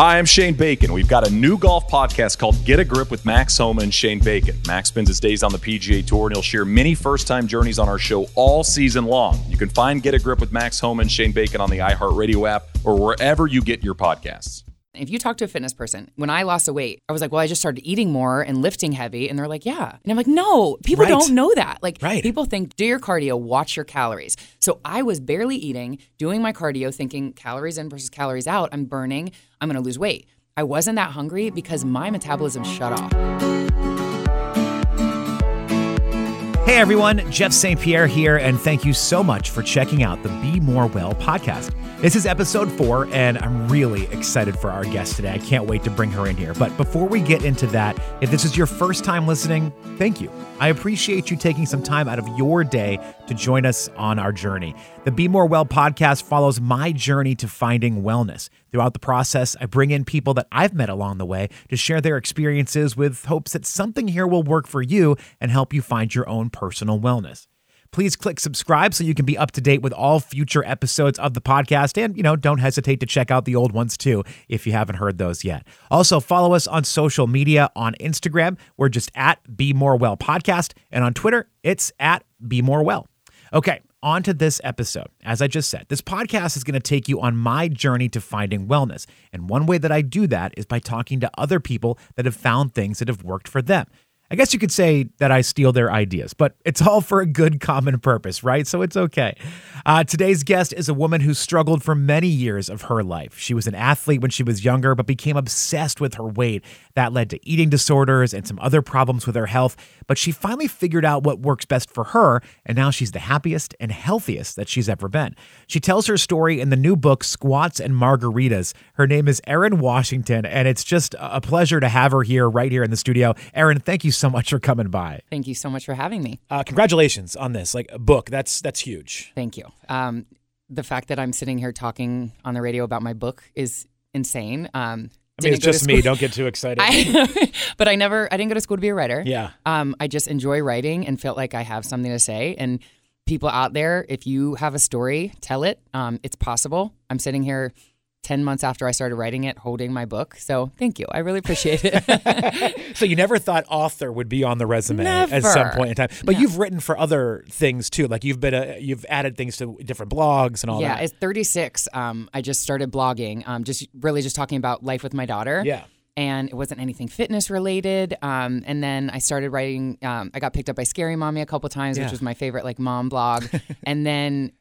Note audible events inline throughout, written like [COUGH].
Hi, I'm Shane Bacon. We've got a new golf podcast called Get a Grip with Max Homa and Shane Bacon. Max spends his days on the PGA Tour and he'll share many first time journeys on our show all season long. You can find Get a Grip with Max Homa and Shane Bacon on the iHeartRadio app or wherever you get your podcasts. If you talk to a fitness person, when I lost the weight, I was like, well, I just started eating more and lifting heavy. And they're like, yeah. And I'm like, no, people Right. don't know that. Like, Right. people think, do your cardio, watch your calories. So I was barely eating, doing my cardio, thinking calories in versus calories out. I'm burning, I'm going to lose weight. I wasn't that hungry because my metabolism shut off. Hey everyone, Jeff St. Pierre here, and thank you so much for checking out the Be More Well podcast. This is episode four, and I'm really excited for our guest today. I can't wait to bring her in here. But before we get into that, if this is your first time listening, thank you. I appreciate you taking some time out of your day to join us on our journey. The Be More Well podcast follows my journey to finding wellness. Throughout the process, I bring in people that I've met along the way to share their experiences with hopes that something here will work for you and help you find your own personal wellness. Please click subscribe so you can be up to date with all future episodes of the podcast. And, you know, don't hesitate to check out the old ones too if you haven't heard those yet. Also, follow us on social media on Instagram. We're just at Be More Well Podcast. And on Twitter, it's at Be More Well. Okay, on to this episode. As I just said, this podcast is going to take you on my journey to finding wellness. And one way that I do that is by talking to other people that have found things that have worked for them. I guess you could say that I steal their ideas, but it's all for a good common purpose, right? So it's okay. Uh, today's guest is a woman who struggled for many years of her life. She was an athlete when she was younger, but became obsessed with her weight. That led to eating disorders and some other problems with her health. But she finally figured out what works best for her, and now she's the happiest and healthiest that she's ever been. She tells her story in the new book, Squats and Margaritas. Her name is Erin Washington, and it's just a pleasure to have her here right here in the studio. Erin, thank you so much for coming by. Thank you so much for having me. Uh, congratulations on this, like a book. That's that's huge. Thank you. Um, the fact that I'm sitting here talking on the radio about my book is insane. Um, I mean, it's just me. Don't get too [LAUGHS] excited. I, [LAUGHS] but I never, I didn't go to school to be a writer. yeah. Um, I just enjoy writing and felt like I have something to say. And people out there, if you have a story, tell it. Um, it's possible. I'm sitting here 10 months after I started writing it, holding my book. So thank you. I really appreciate it. [LAUGHS] So you never thought author would be on the resume at some point in time, but you've written for other things too. Like you've been a, you've added things to different blogs and all yeah, that. Yeah, at 36, um, I just started blogging, um, just really just talking about life with my daughter. Yeah. and it wasn't anything fitness related. Um, and then I started writing. Um, I got picked up by Scary Mommy a couple times, Yeah. which was my favorite like mom blog. [LAUGHS] and then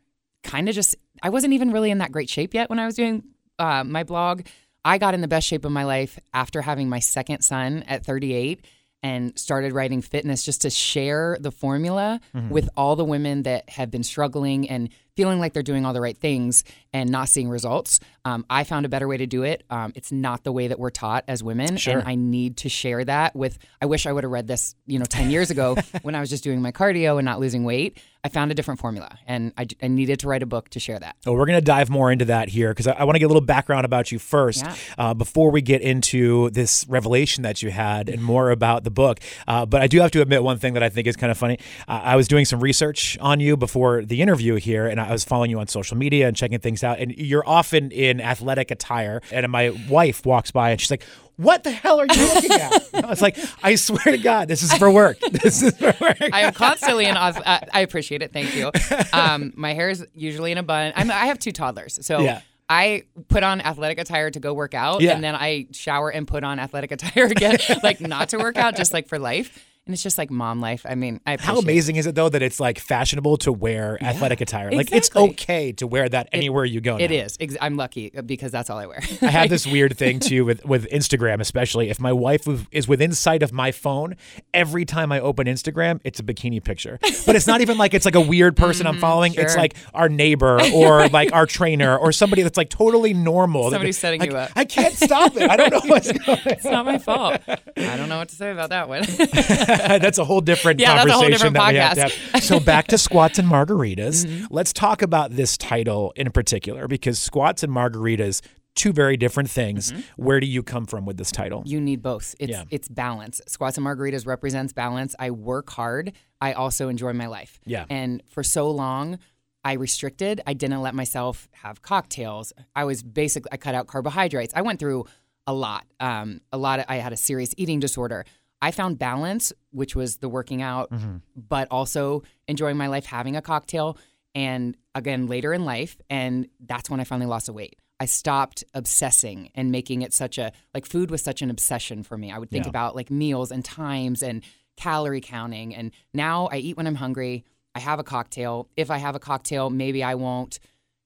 kind of just I wasn't even really in that great shape yet when I was doing uh, my blog. I got in the best shape of my life after having my second son at 38 and started writing fitness just to share the formula with all the women that have been struggling and feeling like they're doing all the right things and not seeing results. Um, I found a better way to do it. Um, it's not the way that we're taught as women, Sure. and I need to share that with. I wish I would have read this, you know, ten years ago [LAUGHS] when I was just doing my cardio and not losing weight. I found a different formula, and I, I needed to write a book to share that. Well, we're going to dive more into that here because I, I want to get a little background about you first Yeah. uh, before we get into this revelation that you had and more about the book. Uh, but I do have to admit one thing that I think is kind of funny. Uh, I was doing some research on you before the interview here, and I was following you on social media and checking things out. And you're often in athletic attire. And my wife walks by and she's like, what the hell are you looking at? [LAUGHS] Know, it's like, I swear to God, this is for work. [LAUGHS] This is for work. I am constantly in. off- Uh, I appreciate it. Thank you. Um, my hair is usually in a bun. I'm, I have two toddlers, so Yeah. I put on athletic attire to go work out, Yeah. and then I shower and put on athletic [LAUGHS] attire again, like not to work out, just like for life. And it's just like mom life. I mean, I How amazing is it though that it's like fashionable to wear athletic attire? Like it's okay to wear that anywhere you go. It now. is. Ex- I'm lucky because that's all I wear. I have this [LAUGHS] weird thing too with with Instagram, especially if my wife is within sight of my phone. Every time I open Instagram, it's a bikini picture, but it's not even like it's like a weird person I'm following. It's Mm, like our neighbor or like our trainer or somebody that's like totally normal. Somebody's setting Like, you up. I can't stop it. I don't know [LAUGHS] what's going. it's not my fault. I don't know what to say about that one. [LAUGHS] [LAUGHS] that's a whole different Yeah, that's a whole conversation different that we have to podcast. Mm-hmm. have. So back to squats and margaritas. [LAUGHS] Let's talk about this title in particular because squats and margaritas, two very different things. Where do you come from with this title? You need both. It's Yeah. it's balance. Squats and margaritas represents balance. I work hard. I also enjoy my life. Yeah. And for so long, I restricted. I didn't let myself have cocktails. I was basically I cut out carbohydrates. I went through a lot. Um, a lot. Of, I had a serious eating disorder. I found balance, which was the working out, mm-hmm. but also enjoying my life, having a cocktail, and again later in life, and that's when I finally lost the weight. I stopped obsessing and making it such a like food was such an obsession for me. I would think Yeah. about like meals and times and calorie counting, and now I eat when I'm hungry. I have a cocktail. If I have a cocktail, maybe I won't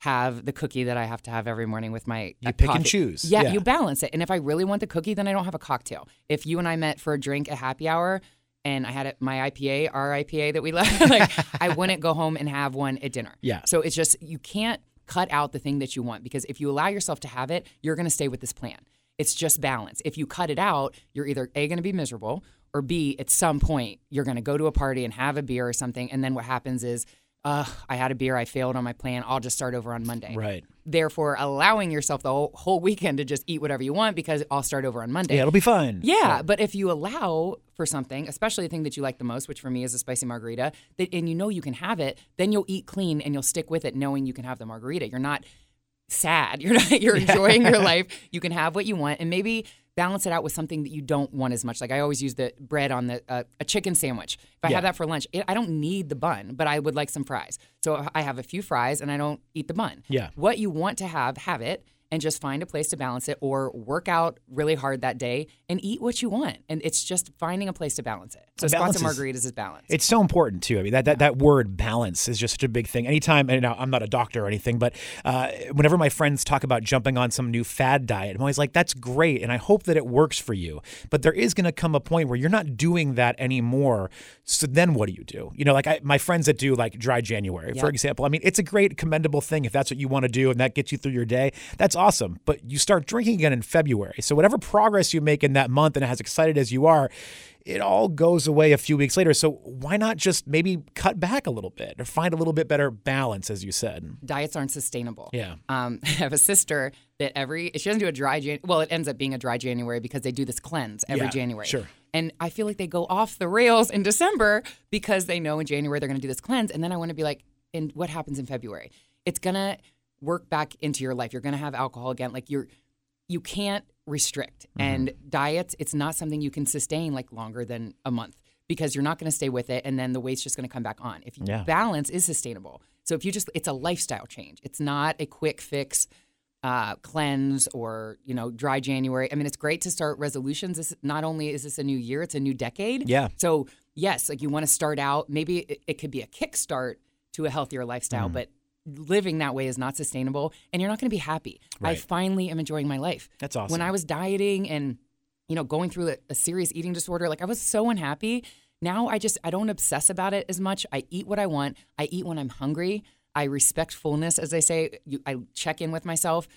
have the cookie that I have to have every morning with my You uh, pick and choose. Yeah, Yeah. you balance it. And if I really want the cookie, then I don't have a cocktail. If you and I met for a drink at happy hour and I had it, my IPA, our IPA that we love, [LAUGHS] like I [LAUGHS] wouldn't go home and have one at dinner. Yeah. So it's just you can't cut out the thing that you want because if you allow yourself to have it, you're going to stay with this plan. It's just balance. If you cut it out, you're either A going to be miserable or B at some point you're going to go to a party and have a beer or something and then what happens is uh, I had a beer, I failed on my plan. I'll just start over on Monday Right. therefore allowing yourself the whole, whole weekend to just eat whatever you want because I'll start over on Monday. Yeah, it'll be fun. Yeah, but if you allow for something, especially the thing that you like the most, which for me is a spicy margarita, that and you know you can have it, then you'll eat clean and you'll stick with it, knowing you can have the margarita. You're not sad. [LAUGHS] You're not. You're enjoying your [LAUGHS] life. You can have what you want, and maybe balance it out with something that you don't want as much. Like I always use the bread on the uh, a chicken sandwich. If I Yeah. have that for lunch, it, I don't need the bun, but I would like some fries. So I have a few fries, and I don't eat the bun. Yeah. What you want to have, have it. And just find a place to balance it, or work out really hard that day and eat what you want. And it's just finding a place to balance it. So Balance spots is- and margaritas is balance. It's so important too. I mean, that, that, that word balance is just such a big thing. Anytime, and now I'm not a doctor or anything, but uh, whenever my friends talk about jumping on some new fad diet, I'm always like, that's great. And I hope that it works for you. But there is going to come a point where you're not doing that anymore. So then what do you do? You know, like I, my friends that do like dry January, for example, I mean, it's a great commendable thing if that's what you want to do and that gets you through your day. That's awesome. But you start drinking again in February. So whatever progress you make in that month and as excited as you are, it all goes away a few weeks later. So why not just maybe cut back a little bit or find a little bit better balance, as you said? diets aren't sustainable. Yeah. Um, [LAUGHS] I have a sister that every she doesn't do a dry Jan. Well, it ends up being a dry January because they do this cleanse every Yeah, January. sure. And I feel like they go off the rails in December because they know in January they're going to do this cleanse, and then I want to be like, and what happens in February? It's gonna work back into your life. You're gonna have alcohol again. Like you're, you can't restrict. Mm-hmm. And diets, it's not something you can sustain like longer than a month because you're not going to stay with it, and then the weight's just going to come back on. If you Yeah. balance is sustainable. So if you just, it's a lifestyle change. It's not a quick fix. Uh, cleanse or you know dry January. I mean, it's great to start resolutions. This not only is this a new year, it's a new decade. Yeah. So yes, like you want to start out. Maybe it, it could be a kickstart to a healthier lifestyle, Mm. but living that way is not sustainable, and you're not going to be happy. I finally am enjoying my life. That's awesome. When I was dieting and you know going through a, a serious eating disorder, like I was so unhappy. Now I just I don't obsess about it as much. I eat what I want. I eat when I'm hungry. I respect fullness, as they say. You, I check in with myself,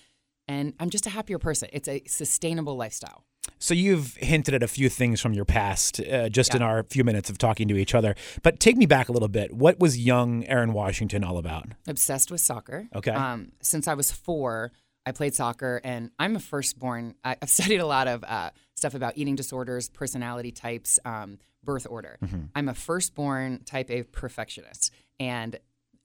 and I'm just a happier person. It's a sustainable lifestyle. So you've hinted at a few things from your past uh, just in our few minutes of talking to each other. But take me back a little bit. What was young Erin Washington all about? obsessed with soccer. Okay. Um, since I was four, I played soccer, and I'm a firstborn. I- I've [LAUGHS] studied a lot of uh, stuff about eating disorders, personality types, um, birth order. I'm a firstborn type A perfectionist, and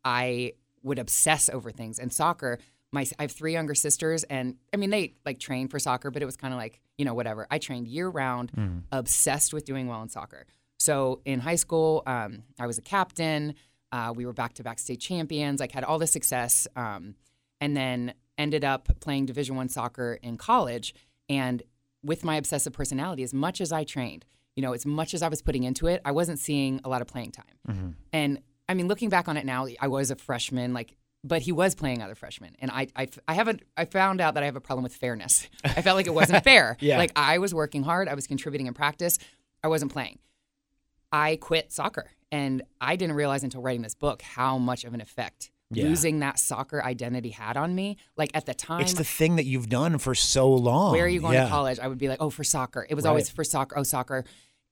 I would obsess over things. And soccer, my I have three younger sisters, and I mean they like trained for soccer, but it was kind of like you know whatever. I trained year round, obsessed with doing well in soccer. So in high school, um, I was a captain. Uh, we were back to back state champions. Like had all the success, um, and then ended up playing Division One soccer in college. And with my obsessive personality, as much as I trained, you know, as much as I was putting into it, I wasn't seeing a lot of playing time. And I mean, looking back on it now, I was a freshman, like, but he was playing other freshmen, and I, I, I haven't, I found out that I have a problem with fairness. [LAUGHS] I felt like it wasn't [LAUGHS] fair. Yeah. Like I was working hard, I was contributing in practice, I wasn't playing. I quit soccer, and I didn't realize until writing this book how much of an effect Yeah. losing that soccer identity had on me. Like at the time, It's the thing that you've done for so long. where are you going Yeah. to college? I would be like, oh, for soccer. It was Right. always for soccer. Oh, soccer.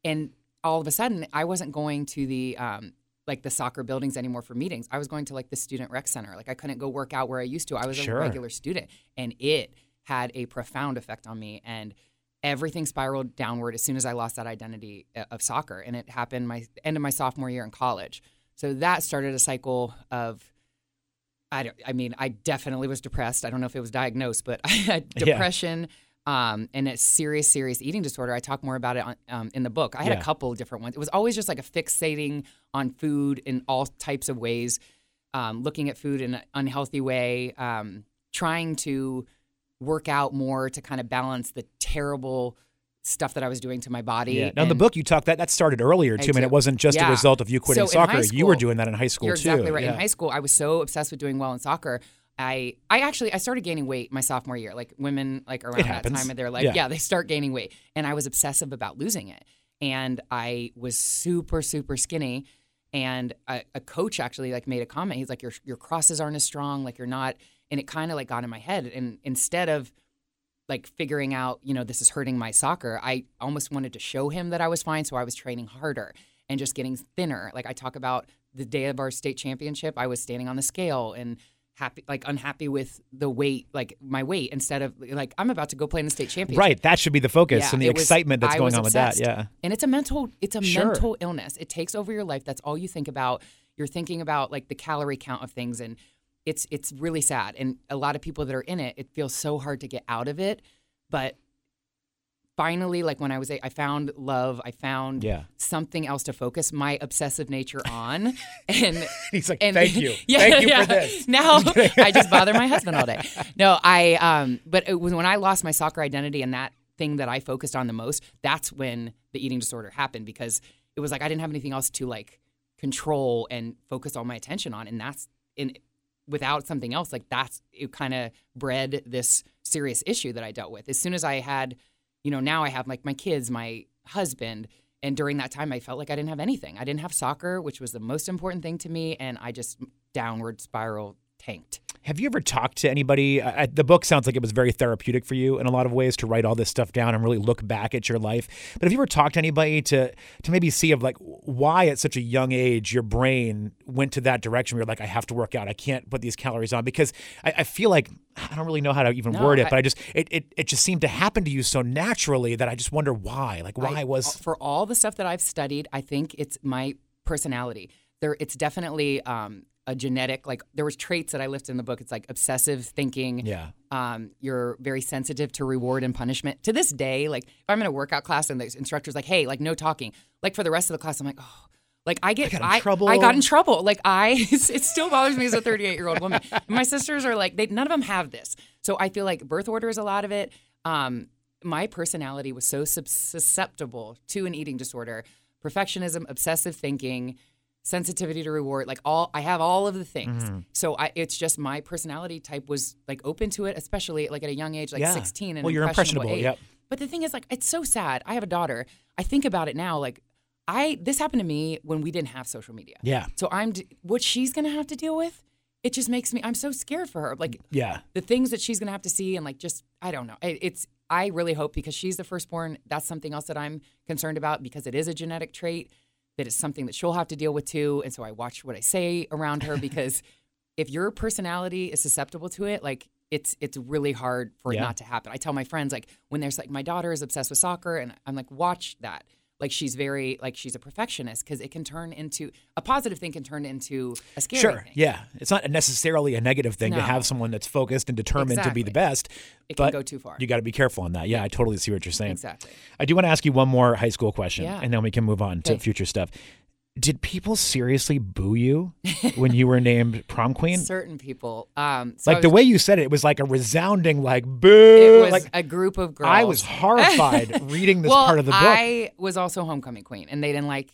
And all of a sudden, I wasn't going to the um, like the soccer buildings anymore for meetings. I was going to like the student rec center. Like I couldn't go work out where I used to. I was Sure. a regular student, and it had a profound effect on me. And everything spiraled downward as soon as I lost that identity uh, of soccer, and it happened my end of my sophomore year in college. So that started a cycle of I, don't, I mean, I definitely was depressed. I don't know if it was diagnosed, but [LAUGHS] I had Yeah. Um, and a serious, serious eating disorder. I talk more about it on, um, in the book. I had Yeah. a couple of different ones. It was always just like a fixating on food in all types of ways, um, looking at food in an unhealthy way, um, trying to work out more to kind of balance the terrible stuff that I was doing to my body. Yeah. Now in the book you talk that that started earlier too. I, mean, do. it wasn't just a result of you quitting So soccer. high you were doing that in high school You're too. exactly right. Yeah. In high school, I was so obsessed with doing well in soccer. I I actually I started gaining weight my sophomore year. Like women like around that time of their life, Yeah. yeah. they start gaining weight, and I was obsessive about losing it. And I was super super skinny. And a, a coach actually like made a comment. He's like, "Your your crosses aren't as strong. Like you're not." And it kind of like got in my head. And instead of like figuring out, you know, this is hurting my soccer, I almost wanted to show him that I was fine. So I was training harder and just getting thinner. Like I talk about the day of our state championship, I was standing on the scale and happy, like unhappy with the weight, like my weight, instead of like I'm about to go play in the state championship. Right. That should be the focus Yeah, and the it was- excitement that's I going on with that. Yeah. And it's a mental it's a Sure. mental illness. It takes over your life. That's all you think about. You're thinking about like the calorie count of things and it's it's really sad. And a lot of people that are in it, it feels so hard to get out of it. But finally, like when I was eight, I found love. I found Yeah. something else to focus my obsessive nature on. [LAUGHS] And [LAUGHS] He's like, and thank you. [LAUGHS] yeah, thank you yeah. for this. Now I just bother my husband all day. No, I um but it was when I lost my soccer identity and that thing that I focused on the most, that's when the eating disorder happened because it was like I didn't have anything else to like control and focus all my attention on and that's in without something else like that's it kind of bred this serious issue that I dealt with. As soon as I had, you know, now I have like my kids, my husband, and during that time I felt like I didn't have anything. I didn't have soccer, which was the most important thing to me, and I just downward spiral tanked. Have you ever talked to anybody? I, the book sounds like it was very therapeutic for you in a lot of ways to write all this stuff down and really look back at your life. But have you ever talked to anybody to to maybe see of like why at such a young age your brain went to that direction? Where you're like, I have to work out. I can't put these calories on because I, I feel like I don't really know how to even No, word it, I- but I just it, it it just seemed to happen to you so naturally that I just wonder why. Like why I- was for all the stuff that I've studied, I think it's my personality. There, it's definitely um, a genetic. Like there was traits that I listed in the book. It's like obsessive thinking. yeah Um, you're very sensitive to reward and punishment. To this day, like if I'm in a workout class and the instructor's like, "Hey, like no talking," like for the rest of the class, I'm like, "Oh." Like I get, got in I, trouble. I got in trouble. Like I, [LAUGHS] it still bothers me as a 38 year old woman. My sisters are like, they none of them have this. So I feel like birth order is a lot of it. Um, my personality was so susceptible to an eating disorder, perfectionism, obsessive thinking, sensitivity to reward. Like all, I have all of the things. Mm-hmm. So I, it's just my personality type was like open to it, especially like at a young age, like Yeah. 16 and Well, you're impressionable, age. yep. But the thing is, like, it's so sad. I have a daughter. I think about it now. Like, I this happened to me when we didn't have social media. yeah So I'm what she's gonna have to deal with. It just makes me. I'm so scared for her. Like yeah the things that she's gonna have to see, and like just I don't know. It, it's I really hope because she's the firstborn. That's something else that I'm concerned about because it is a genetic trait. That is something that she'll have to deal with too. And so I watch what I say around her [LAUGHS] because if your personality is susceptible to it, like it's it's really hard for Yeah. it not to happen. I tell my friends like when there's like my daughter is obsessed with soccer, and I'm like watch that. Like she's very like she's a perfectionist because it can turn into a positive thing can turn into a scary Sure. thing. Yeah. It's not necessarily a negative thing to have someone that's focused and determined to be the best. It can but go too far. You got to be careful on that. Yeah, I totally see what you're saying. Exactly. I do want to ask you one more high school question, Yeah. and then we can move on to future stuff. Did people seriously boo you when you were [LAUGHS] named prom queen? Certain people. Um, so like the way you said it, it was like a resounding like boo. it was like a group of girls. I was horrified [LAUGHS] reading this well, part of the book. I was also homecoming queen, and they didn't like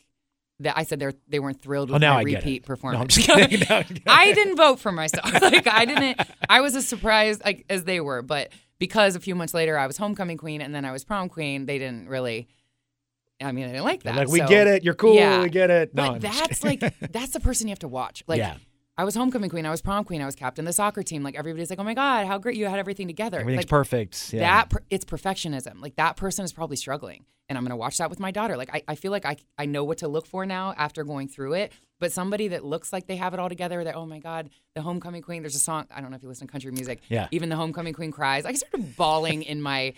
that. I said they they weren't thrilled with Oh, my I repeat performance. No, I'm just [LAUGHS] kidding. No, I didn't vote for myself. like I didn't. I was as surprised like as they were, but because a few months later I was homecoming queen and then I was prom queen, they didn't really. I mean, I didn't like They're that. like we so- get it. You're cool. Yeah. We get it. No, but that's like [LAUGHS] that's the person you have to watch. Like Yeah. I was homecoming queen, I was prom queen, I was captain of the soccer team. Like everybody's like, "Oh my god, how great you had everything together." everything's like, perfect. Yeah. that per- it's perfectionism like that person is probably struggling and i'm going to watch that with my daughter like I, I feel like I, I know what to look for now after going through it but somebody that looks like they have it all together that oh my god the homecoming queen there's a song i don't know if you listen to country music Yeah. even the homecoming queen cries i started bawling in my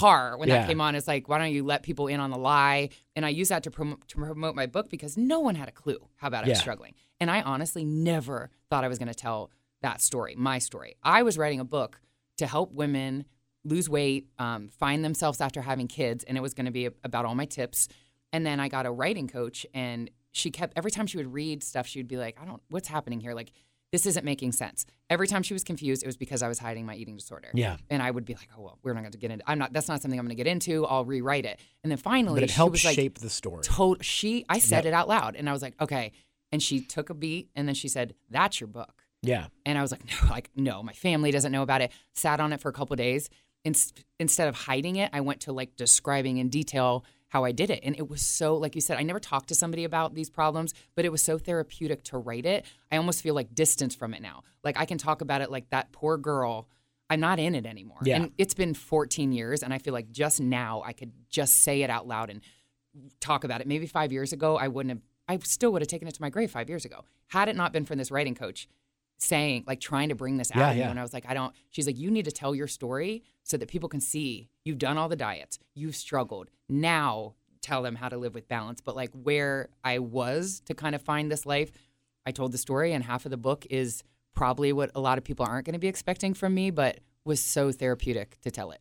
car when Yeah. that came on it's like why don't you let people in on the lie and i use that to, prom- to promote my book because no one had a clue how bad i was Yeah. struggling and i honestly never thought i was going to tell that story my story i was writing a book to help women lose weight, um, find themselves after having kids, and it was going to be about all my tips. And then I got a writing coach, and she kept every time she would read stuff, she would be like, "I don't, what's happening here? Like, this isn't making sense." Every time she was confused, it was because I was hiding my eating disorder. Yeah. And I would be like, "Oh well, we're not going to get into. I'm not. That's not something I'm going to get into. I'll rewrite it." And then finally, But it she helps was like, shape the story. to- she I said Yep. it out loud and I was like, okay. And she took a beat and then she said, That's your book. yeah. And I was like, [LAUGHS] No, like, no, my family doesn't know about it. Sat on it for a couple days. In, instead of hiding it, I went to like describing in detail how I did it. And it was so, like you said, I never talked to somebody about these problems, but it was so therapeutic to write it. I almost feel like distance from it now. Like I can talk about it like that poor girl. I'm not in it anymore. Yeah. And it's been 14 years. And I feel like just now I could just say it out loud and talk about it. Maybe five years ago, I wouldn't have, I still would have taken it to my grave five years ago. Had it not been for this writing coach saying, like, trying to bring this out. Yeah, of yeah. And I was like, I don't, she's like, you need to tell your story so that people can see you've done all the diets, you've struggled. Now tell them how to live with balance. But like where I was to kind of find this life, I told the story, and half of the book is probably what a lot of people aren't going to be expecting from me, but was so therapeutic to tell it.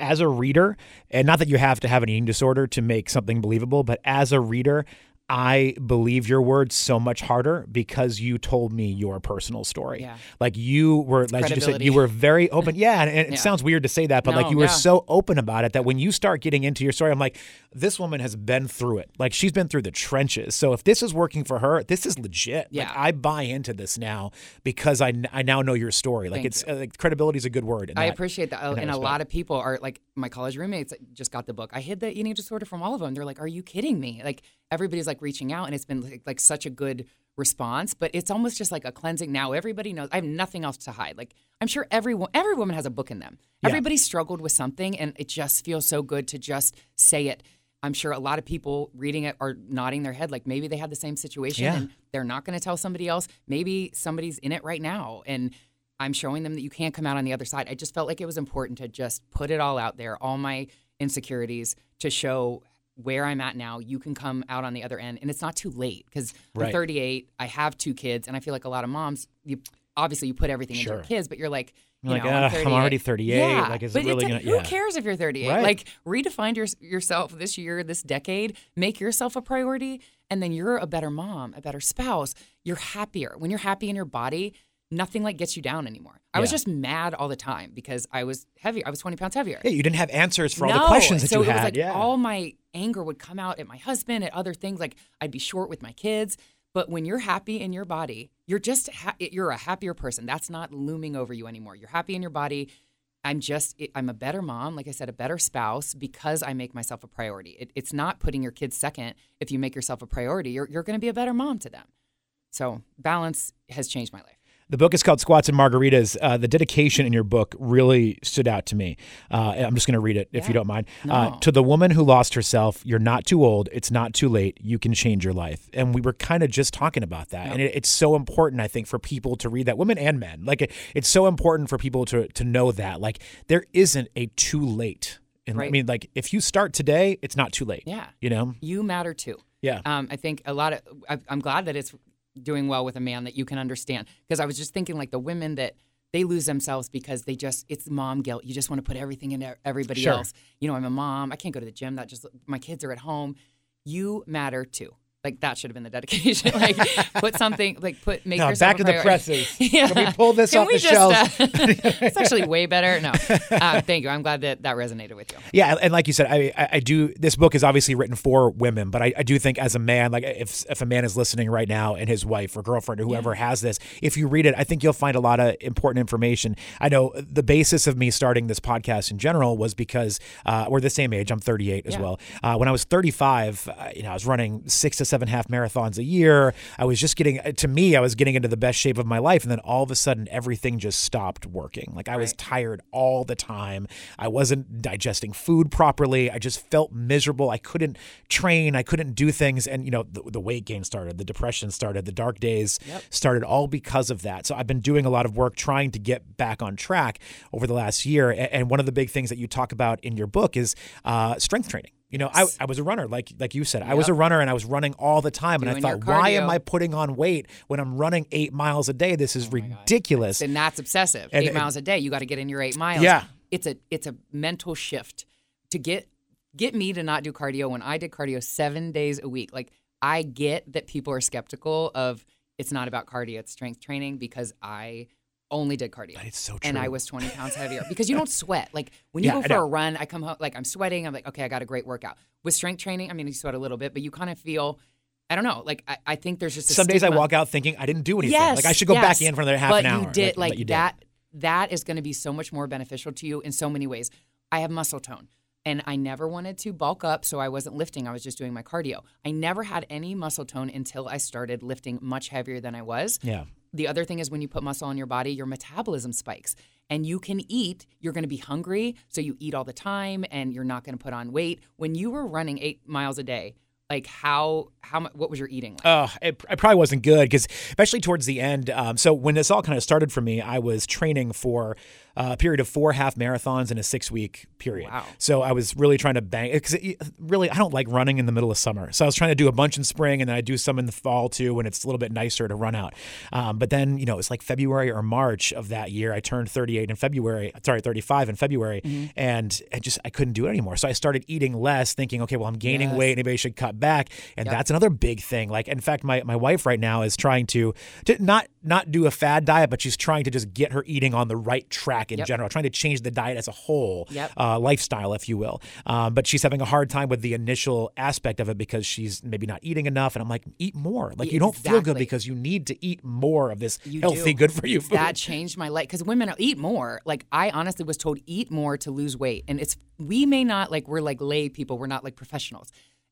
as a reader, and not that you have to have an eating disorder to make something believable, but as a reader, I believe your words so much harder because you told me your personal story. Yeah. Like you were, as you just said, you were very open. [LAUGHS] Yeah. And, and it Yeah. sounds weird to say that, but like you were yeah. so open about it that when you start getting into your story, I'm like, this woman has been through it. Like she's been through the trenches. So if this is working for her, this is legit. Like Yeah. I buy into this now because I, I now know your story. Like Thank it's uh, like credibility is a good word. in I that- appreciate that. Oh, in that and a respect. lot of people are like my college roommates just got the book. I hid the eating disorder from all of them. They're like, "Are you kidding me?" Like everybody's like reaching out, and it's been like, like such a good response. But it's almost just like a cleansing. Now everybody knows. I have nothing else to hide. Like I'm sure everyone, every woman has a book in them. Yeah. Everybody struggled with something, and it just feels so good to just say it. I'm sure a lot of people reading it are nodding their head, like maybe they had the same situation Yeah. and they're not going to tell somebody else. Maybe somebody's in it right now, and I'm showing them that you can't come out on the other side. I just felt like it was important to just put it all out there, all my insecurities, to show where I'm at now. You can come out on the other end, and it's not too late because Right. I'm 38. I have two kids, and I feel like a lot of moms, you obviously you put everything into your kids, but you're like, you You're like, know, "Ugh, I'm already 38. Yeah, Like, is it but really it's- gonna- Who yeah. cares if you're 38? Right. Like, redefine your, yourself this year, this decade. Make yourself a priority, and then you're a better mom, a better spouse. You're happier when you're happy in your body. Nothing like gets you down anymore. I was just mad all the time because I was heavy. I was 20 pounds heavier. Yeah, you didn't have answers for all the questions that so you it was had. like yeah. all my anger would come out at my husband, at other things. Like I'd be short with my kids. But when you're happy in your body, you're just ha- you're a happier person. That's not looming over you anymore. You're happy in your body. I'm just I'm a better mom, like I said, a better spouse because I make myself a priority. It, it's not putting your kids second. If you make yourself a priority, you're you're going to be a better mom to them. So balance has changed my life. The book is called Squats and Margaritas. Uh, the dedication in your book really stood out to me. Uh, I'm just going to read it if you don't mind. Uh, to the woman who lost herself, you're not too old. It's not too late. You can change your life. And we were kind of just talking about that. Yep. And it, it's so important, I think, for people to read that, women and men. Like, it, it's so important for people to, to know that. Like, there isn't a too late. And I mean, like, if you start today, it's not too late. Yeah. You know? You matter too. Yeah. Um, I think a lot of I, I'm glad that it's doing well with a man that you can understand because I was just thinking like the women that they lose themselves because they just it's mom guilt. You just want to put everything into everybody Sure. else. You know, I'm a mom. I can't go to the gym. That just my kids are at home. You matter too. Like that should have been the dedication. [LAUGHS] like put something like put make No, back to the presses. yeah. [LAUGHS] Can we pull this Can off the just, shelves? uh, [LAUGHS] it's actually way better. No, uh, thank you. I'm glad that that resonated with you. Yeah, and like you said, I, I I do. This book is obviously written for women, but I, I do think as a man, like if if a man is listening right now and his wife or girlfriend or whoever has this, if you read it, I think you'll find a lot of important information. I know the basis of me starting this podcast in general was because uh, we're the same age. I'm 38 as Yeah. well. Uh, when I was 35, uh, you know, I was running six to seven half marathons a year. I was just getting to me, I was getting into the best shape of my life, and then all of a sudden, everything just stopped working. Like I was tired all the time. I wasn't digesting food properly. I just felt miserable. I couldn't train. I couldn't do things. And, you know, the, the weight gain started, the depression started, the dark days Yep. started all because of that. So I've been doing a lot of work trying to get back on track over the last year. And one of the big things that you talk about in your book is uh, strength training. You know, I, I was a runner, like like you said. I was a runner and I was running all the time. And I thought, why am. I putting on weight when I'm running eight miles a day? This is oh ridiculous. And that's obsessive. And- eight and- miles a day. You got to get in your eight miles. Yeah. it's a it's a mental shift to get get me to not do cardio when I did cardio seven days a week. Like I get that people are skeptical of it's not about cardio, it's strength training because I only did cardio. But it's so And I was 20 pounds heavier [LAUGHS] because you don't sweat. Like when you Yeah, go for a run, I come home, like I'm sweating. I'm like, okay, I got a great workout. With strength training, I mean, you sweat a little bit, but you kind of feel, I don't know, like I, I think there's just a Some days I walk out thinking I didn't do anything. Yes, like I should go back in for another half but an hour. you did like, like, you did. that. That is going to be so much more beneficial to you in so many ways. I have muscle tone, and I never wanted to bulk up, so I wasn't lifting. I was just doing my cardio. I never had any muscle tone until I started lifting much heavier than I was. Yeah. The other thing is when you put muscle on your body, your metabolism spikes. And you can eat, you're going to be hungry, so you eat all the time and you're not going to put on weight. When you were running 8 miles a day, like how how what was your eating like? Oh, it, it probably wasn't good because, especially towards the end. Um, so when this all kind of started for me, I was training for uh, a period of four half marathons in a six week period. Wow. So I was really trying to bang because really I don't like running in the middle of summer. So I was trying to do a bunch in spring and then I do some in the fall too when it's a little bit nicer to run out. Um, but then you know it's like February or March of that year. I turned 38 in February. Sorry, 35 in February, Mm-hmm. and I just I couldn't do it anymore. So I started eating less, thinking, okay, well I'm gaining Yes. weight. Anybody should cut back, and that's another big thing. Like in fact, my my wife right now is trying to to not not do a fad diet, but she's trying to just get her eating on the right track in Yep. general, trying to change the diet as a whole, Yep. uh, lifestyle, if you will. Um, but she's having a hard time with the initial aspect of it because she's maybe not eating enough. And I'm like, eat more. Like you don't feel good because you need to eat more of this You healthy, do. good for you food. That changed my life because women eat more. Like I honestly was told eat more to lose weight, and it's we may not like we're like lay people. We're not like professionals.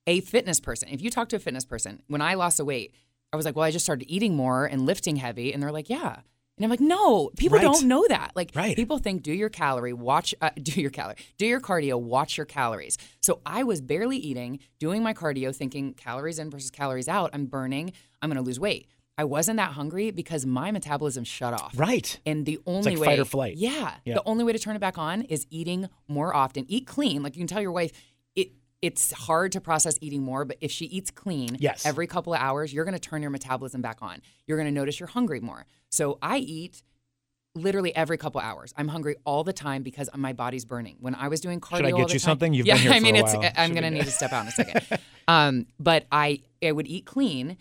A fitness person. If you talk to a fitness person, when I lost the weight, I was like, well, I just started eating more and lifting heavy, and they're like, yeah. And I'm like, no, people Right. don't know that. Like, Right. people think do your calorie, watch, uh, [LAUGHS] do your calorie, do your cardio, watch your calories. So I was barely eating, doing my cardio, thinking calories in versus calories out. I'm burning. I'm going to lose weight. I wasn't that hungry because my metabolism shut off. right. And the only like way, fight or flight. Yeah, Yeah. the only way to turn it back on is eating more often. Eat clean. Like you can tell your wife, it's hard to process eating more, but if she eats clean, Yes. every couple of hours, you're going to turn your metabolism back on. You're going to notice you're hungry more. So I eat literally every couple of hours. I'm hungry all the time because my body's burning. When I was doing cardio, Should I get you time- something? You've yeah, been here [LAUGHS] I mean, a it's. while. I'm going to need to step out in a second. [LAUGHS] um, but I I would eat clean.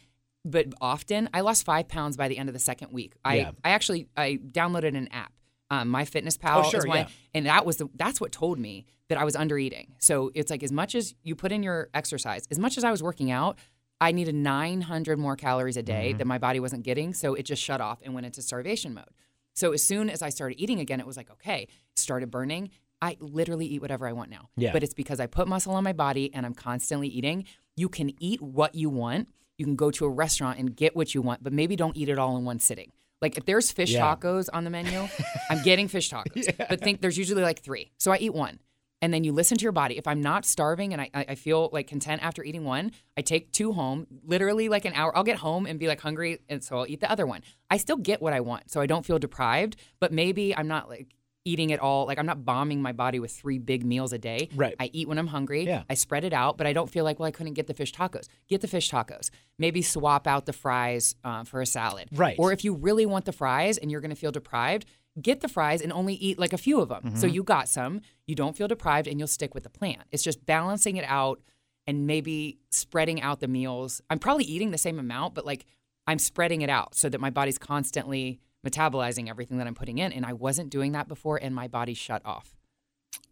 But often, I lost five pounds by the end of the second week. I, Yeah. I actually I downloaded an app, um, My Fitness Pal Oh, sure, is one, yeah. and that was the, that's what told me that I was under eating. So it's like as much as you put in your exercise, as much as I was working out, I needed 900 more calories a day Mm-hmm. that my body wasn't getting. So it just shut off and went into starvation mode. So as soon as I started eating again, it was like okay, started burning. I literally eat whatever I want now. Yeah. But it's because I put muscle on my body and I'm constantly eating. You can eat what you want. You can go to a restaurant and get what you want, but maybe don't eat it all in one sitting. Like if there's fish Yeah. tacos on the menu, [LAUGHS] I'm getting fish tacos. But think there's usually like three. So I eat one. And then you listen to your body. If I'm not starving and I I feel like content after eating one, I take two home, literally like an hour. I'll get home and be like hungry. And so I'll eat the other one. I still get what I want. So I don't feel deprived, but maybe I'm not like eating it all. Like I'm not bombing my body with three big meals a day. Right. I eat when I'm hungry. Yeah. I spread it out, but I don't feel like, well, I couldn't get the fish tacos. Get the fish tacos. Maybe swap out the fries uh, for a salad. Right. Or if you really want the fries and you're going to feel deprived, get the fries and only eat like a few of them. Mm-hmm. So you got some, you don't feel deprived, and you'll stick with the plan. It's just balancing it out and maybe spreading out the meals. I'm probably eating the same amount, but like I'm spreading it out so that my body's constantly metabolizing everything that I'm putting in. And I wasn't doing that before, and my body shut off.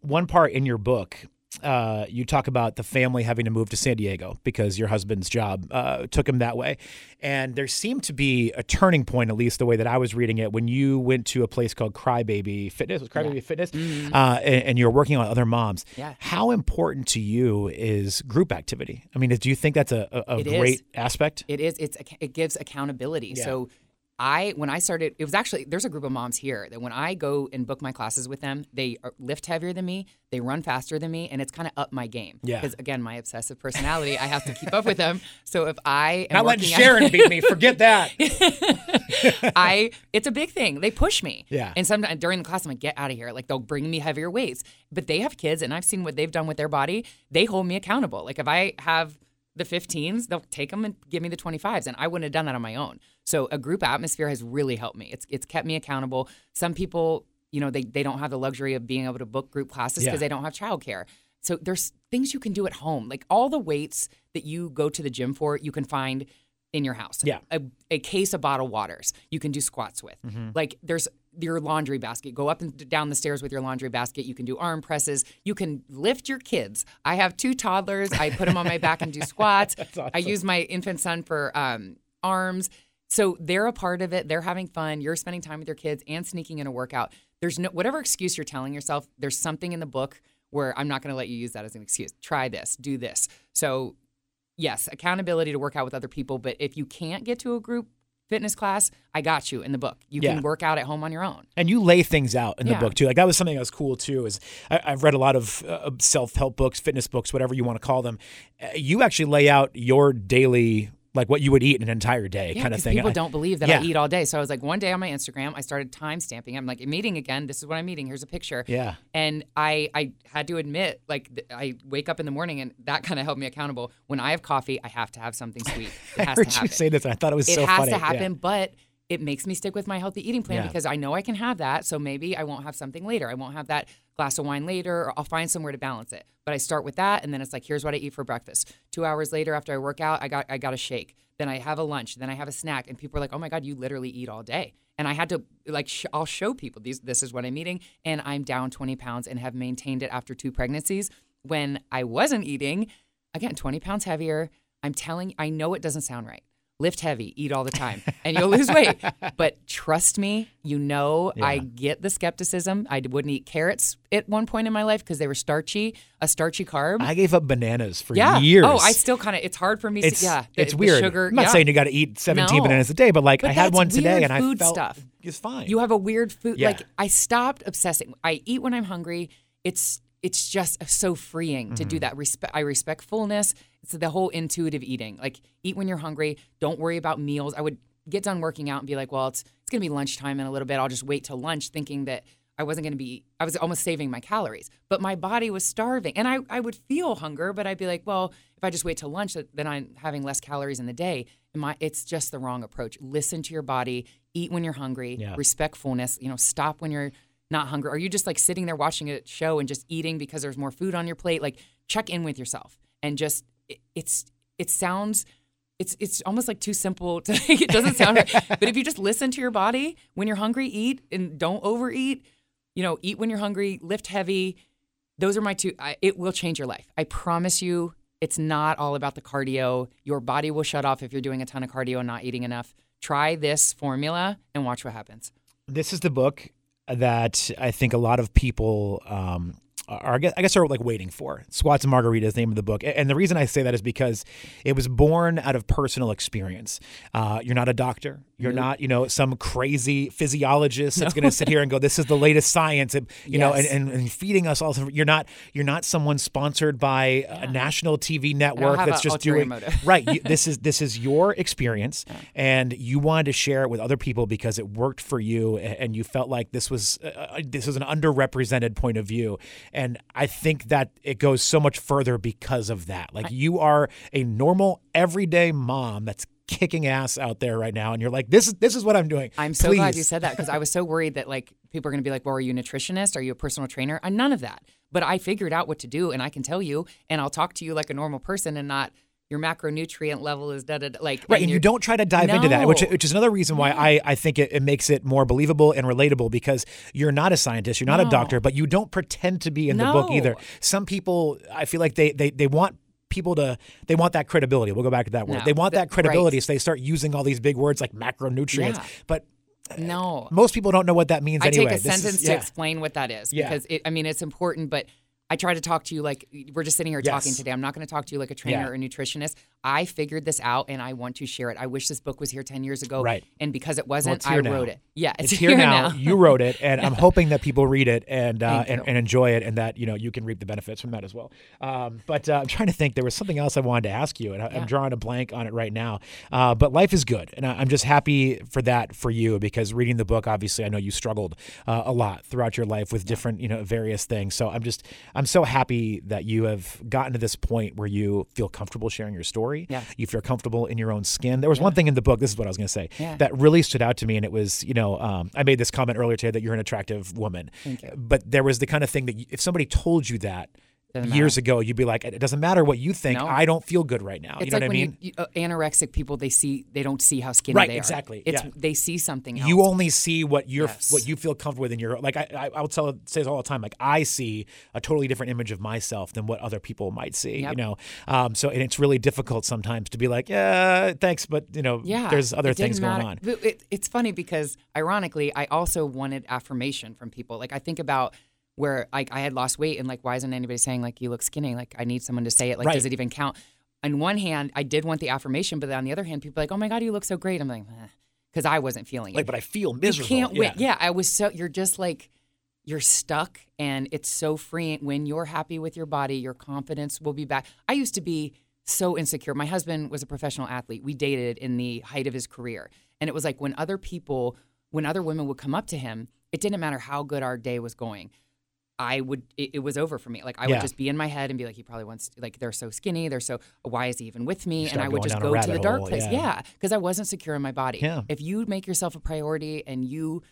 one part in your book, uh, you talk about the family having to move to San Diego because your husband's job uh, took him that way. And there seemed to be a turning point, at least the way that I was reading it, when you went to a place called Crybaby Fitness. Was Crybaby Fitness? Uh, and, and you're working on other moms. Mm-hmm. Yeah. How important to you is group activity? I mean, do you think that's a, a, a It is. great aspect? It is. It's it gives accountability. Yeah. So I when I started, it was actually there's a group of moms here that when I go and book my classes with them, they are- lift heavier than me, they run faster than me, and it's kind of up my game. Yeah. Because again, my obsessive personality, I have to keep up with them. [LAUGHS] So if I am Not letting working out- Sharon beat me. Forget [LAUGHS] that. [LAUGHS] I it's a big thing. They push me. Yeah. And sometimes during the class, I'm like, get out of here. Like they'll bring me heavier weights. But they have kids and I've seen what they've done with their body. They hold me accountable. Like if I have the 15s, they'll take them and give me the 25s. And I wouldn't have done that on my own. So a group atmosphere has really helped me. It's it's kept me accountable. Some people you know, they, they don't have the luxury of being able to book group classes because Yeah. they don't have childcare. So there's things you can do at home. Like all the weights that you go to the gym for, you can find in your house. Yeah. A, a case of bottled waters you can do squats with. Mm-hmm. Like there's your laundry basket. Go up and down the stairs with your laundry basket. You can do arm presses. You can lift your kids. I have two toddlers. I put them on my back and do [LAUGHS] squats. I use my infant son for um, arms. So they're a part of it. They're having fun. You're spending time with your kids and sneaking in a workout. There's no whatever excuse you're telling yourself. There's something in the book where I'm not going to let you use that as an excuse. Try this. Do this. So yes, accountability to work out with other people. But if you can't get to a group fitness class, I got you in the book. You Yeah. can work out at home on your own. and you lay things out in the book too. Like that was something that was cool too. Is I, I've read a lot of uh, self help books, fitness books, whatever you want to call them. Uh, you actually lay out your daily, like what you would eat in an entire day, Yeah, kind of thing. People I- don't believe that yeah. I eat all day. So I was like, one day on my Instagram, I started time stamping. I'm like, I'm eating again. This is what I'm eating. Here's a picture. Yeah. And I, I had to admit, like, th- I wake up in the morning, and that kind of held me accountable. When I have coffee, I have to have something sweet. It [LAUGHS] I has heard to you happen. say this, and I thought it was it so has funny. to Yeah. happen, but it makes me stick with my healthy eating plan Yeah. because I know I can have that. So maybe I won't have something later. I won't have that glass of wine later, I'll find somewhere to balance it. But I start with that, and then it's like, here's what I eat for breakfast. Two hours later, after I work out, I got I got a shake. Then I have a lunch. Then I have a snack, and people are like, oh my god, you literally eat all day. And I had to like sh- I'll show people these this is what I'm eating, and I'm down 20 pounds and have maintained it after two pregnancies. When I wasn't eating, again 20 pounds heavier. I'm telling I know it doesn't sound right lift heavy, eat all the time, [LAUGHS] and you'll lose weight. But trust me, you know, I get the skepticism. I wouldn't eat carrots at one point in my life because they were starchy, a starchy carb. I gave up bananas for yeah. years. Oh, I still kind of. It's hard for me. It's to, yeah. the- it's weird. sugar. I'm not yeah. saying you got to eat 17 No. bananas a day, but like But I had one today, and I food felt stuff. it's fine. You have a weird food. Yeah. Like I stopped obsessing. I eat when I'm hungry. It's it's just so freeing to Mm-hmm. do that. Respect. I respect fullness. It's the whole intuitive eating. Like eat when you're hungry. Don't worry about meals. I would get done working out and be like, well, it's it's gonna be lunchtime in a little bit. I'll just wait till lunch, thinking that I wasn't gonna be. I was almost saving my calories, but my body was starving, and I I would feel hunger, but I'd be like, well, if I just wait till lunch, then I'm having less calories in the day. And my it's just the wrong approach. Listen to your body. Eat when you're hungry. Yeah. Respectfulness. You know, stop when you're not hungry. Are you just like sitting there watching a show and just eating because there's more food on your plate? Like check in with yourself and just it, it's it sounds it's it's almost like too simple to [LAUGHS] it doesn't sound right. but if you just listen to your body when you're hungry, eat and don't overeat. You know, eat when you're hungry, lift heavy. Those are my two. I, it will change your life. I promise you. It's not all about the cardio. Your body will shut off if you're doing a ton of cardio and not eating enough. Try this formula and watch what happens. this is the book that I think a lot of people um, are, I guess, I guess, are like waiting for. Squats and Margaritas, is the name of the book. And the reason I say that is because it was born out of personal experience. Uh, you're not a doctor. You're not, you know, some crazy physiologist that's going to sit here and go, "This is the latest science," you know, and, and, and feeding us all. You're not, you're not someone sponsored by a national TV network that's just doing right. You, [LAUGHS] this is this is your experience, and you wanted to share it with other people because it worked for you, and you felt like this was uh, uh, this was an underrepresented point of view. And I think that it goes so much further because of that. Like you are a normal, everyday mom that's kicking ass out there right now, and you're like, this is this is what I'm doing. I'm so glad you said that because I was so worried that like people are going to be like, "Well, are you a nutritionist? Are you a personal trainer?" And none of that. But I figured out what to do, and I can tell you, and I'll talk to you like a normal person, and not your macronutrient level is da da da. Like Right, and you you're- don't try to dive into that, which which is another reason why I, I think it, it makes it more believable and relatable because you're not a scientist, you're not a doctor, but you don't pretend to be in the book either. Some people, I feel like they they they want people to they want that credibility. We'll go back to that word. No, they want that credibility, right. so they start using all these big words like macronutrients. Yeah. But uh, no. most people don't know what that means I anyway. take a This is- sentence yeah. to explain what that is Yeah. because it, I mean it's important, but I try to talk to you like we're just sitting here talking today. I'm not going to talk to you like a trainer Yeah. or nutritionist. I figured this out and I want to share it. I wish this book was here 10 years ago. Right. And because it wasn't, it's I now. wrote it. Yeah, It's, [LAUGHS] here, now. you wrote it, and [LAUGHS] I'm hoping that people read it and uh, and, and enjoy it, and that you know you can reap the benefits from that as well. Um, but uh, I'm trying to think. There was something else I wanted to ask you, and I, I'm Yeah. drawing a blank on it right now. Uh, but life is good, and I, I'm just happy for that for you because reading the book, obviously, I know you struggled uh, a lot throughout your life with different you know various things. So I'm just I'm so happy that you have gotten to this point where you feel comfortable sharing your story body. Yeah. You feel comfortable in your own skin. There was one thing in the book. This is what I was going to say Yeah. that really stood out to me, and it was you know um, I made this comment earlier today that you're an attractive woman. But there was the kind of thing that you, if somebody told you that. Doesn't Years ago, you'd be like, "It doesn't matter what you think. No. I don't feel good right now." It's you know like what I mean? you, you uh, anorexic people, they see they don't see how skinny Right, they are. exactly, It's yeah. they see something else. you only see what you're Yes. what you feel comfortable with in your like I I, I would tell say this all the time like I see a totally different image of myself than what other people might see you know um so and it's really difficult sometimes to be like yeah thanks but you know yeah, there's other things going on It, it's funny because ironically, I also wanted affirmation from people. Like I think about where like I had lost weight and like why isn't anybody saying like you look skinny? Like I need someone to say it. Like Right. does it even count? On one hand, I did want the affirmation, but on the other hand, people are like, oh my god, you look so great. I'm like, because I wasn't feeling it. like but I feel miserable You can't yeah. win. Yeah, I was so you're just like you're stuck and it's so freeing when you're happy with your body, your confidence will be back. I used to be so insecure. My husband was a professional athlete. We dated in the height of his career. And it was like when other people, when other women would come up to him, it didn't matter how good our day was going. I would, it, it was over for me. Like I Yeah. would just be in my head and be like, he probably wants, like they're so skinny, they're so. Why is he even with me? and I would just go to the dark hole, place. yeah. Yeah, because I wasn't secure in my body. Yeah. If you make yourself a priority and you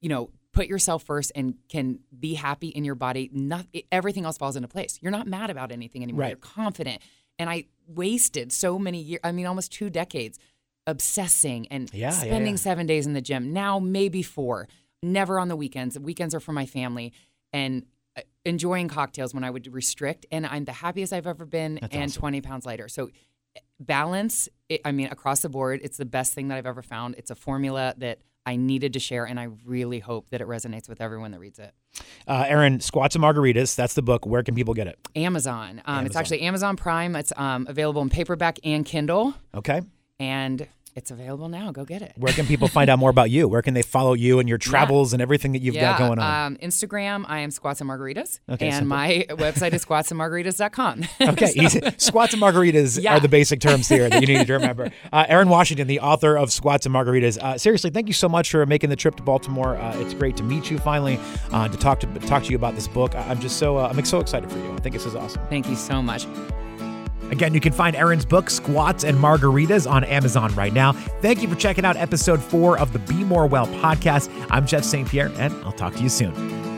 you know, put yourself first and can be happy in your body, not, everything else falls into place. You're not mad about anything anymore. Right. You're confident. And I wasted so many years, I mean, almost two decades obsessing and Yeah, yeah, spending yeah. seven days in the gym. Now, maybe four, never on the weekends. The weekends are for my family and uh, enjoying cocktails when I would restrict. And I'm the happiest I've ever been That's and awesome. 20 pounds lighter. So, balance, it, I mean, across the board, it's the best thing that I've ever found. It's a formula that I needed to share, and I really hope that it resonates with everyone that reads it. uh, Erin squats and margaritas that's the book where can people get it Amazon. Um, It's actually Amazon Prime. It's um, available in paperback and Kindle, okay and it's available now. Go get it. where can people find out more about you where can they follow you and your travels and everything that you've yeah, got going on Um, Instagram, I am Squats and Margaritas, Okay, and simple. my [LAUGHS] website is squatsandmargaritas.com. [LAUGHS] Okay, easy. squats and margaritas Yeah. are the basic terms here that you need to [LAUGHS] remember. Uh, Erin Washington, the author of Squats and Margaritas. Uh, seriously, thank you so much for making the trip to Baltimore. Uh, it's great to meet you finally, uh, to talk to talk to you about this book. I- I'm just so uh, I'm so excited for you. I think this is awesome. Thank you so much. Again, you can find Erin's book, Squats and Margaritas, on Amazon right now. Thank you for checking out episode four of the Be More Well podcast. I'm Jeff St. Pierre, and I'll talk to you soon.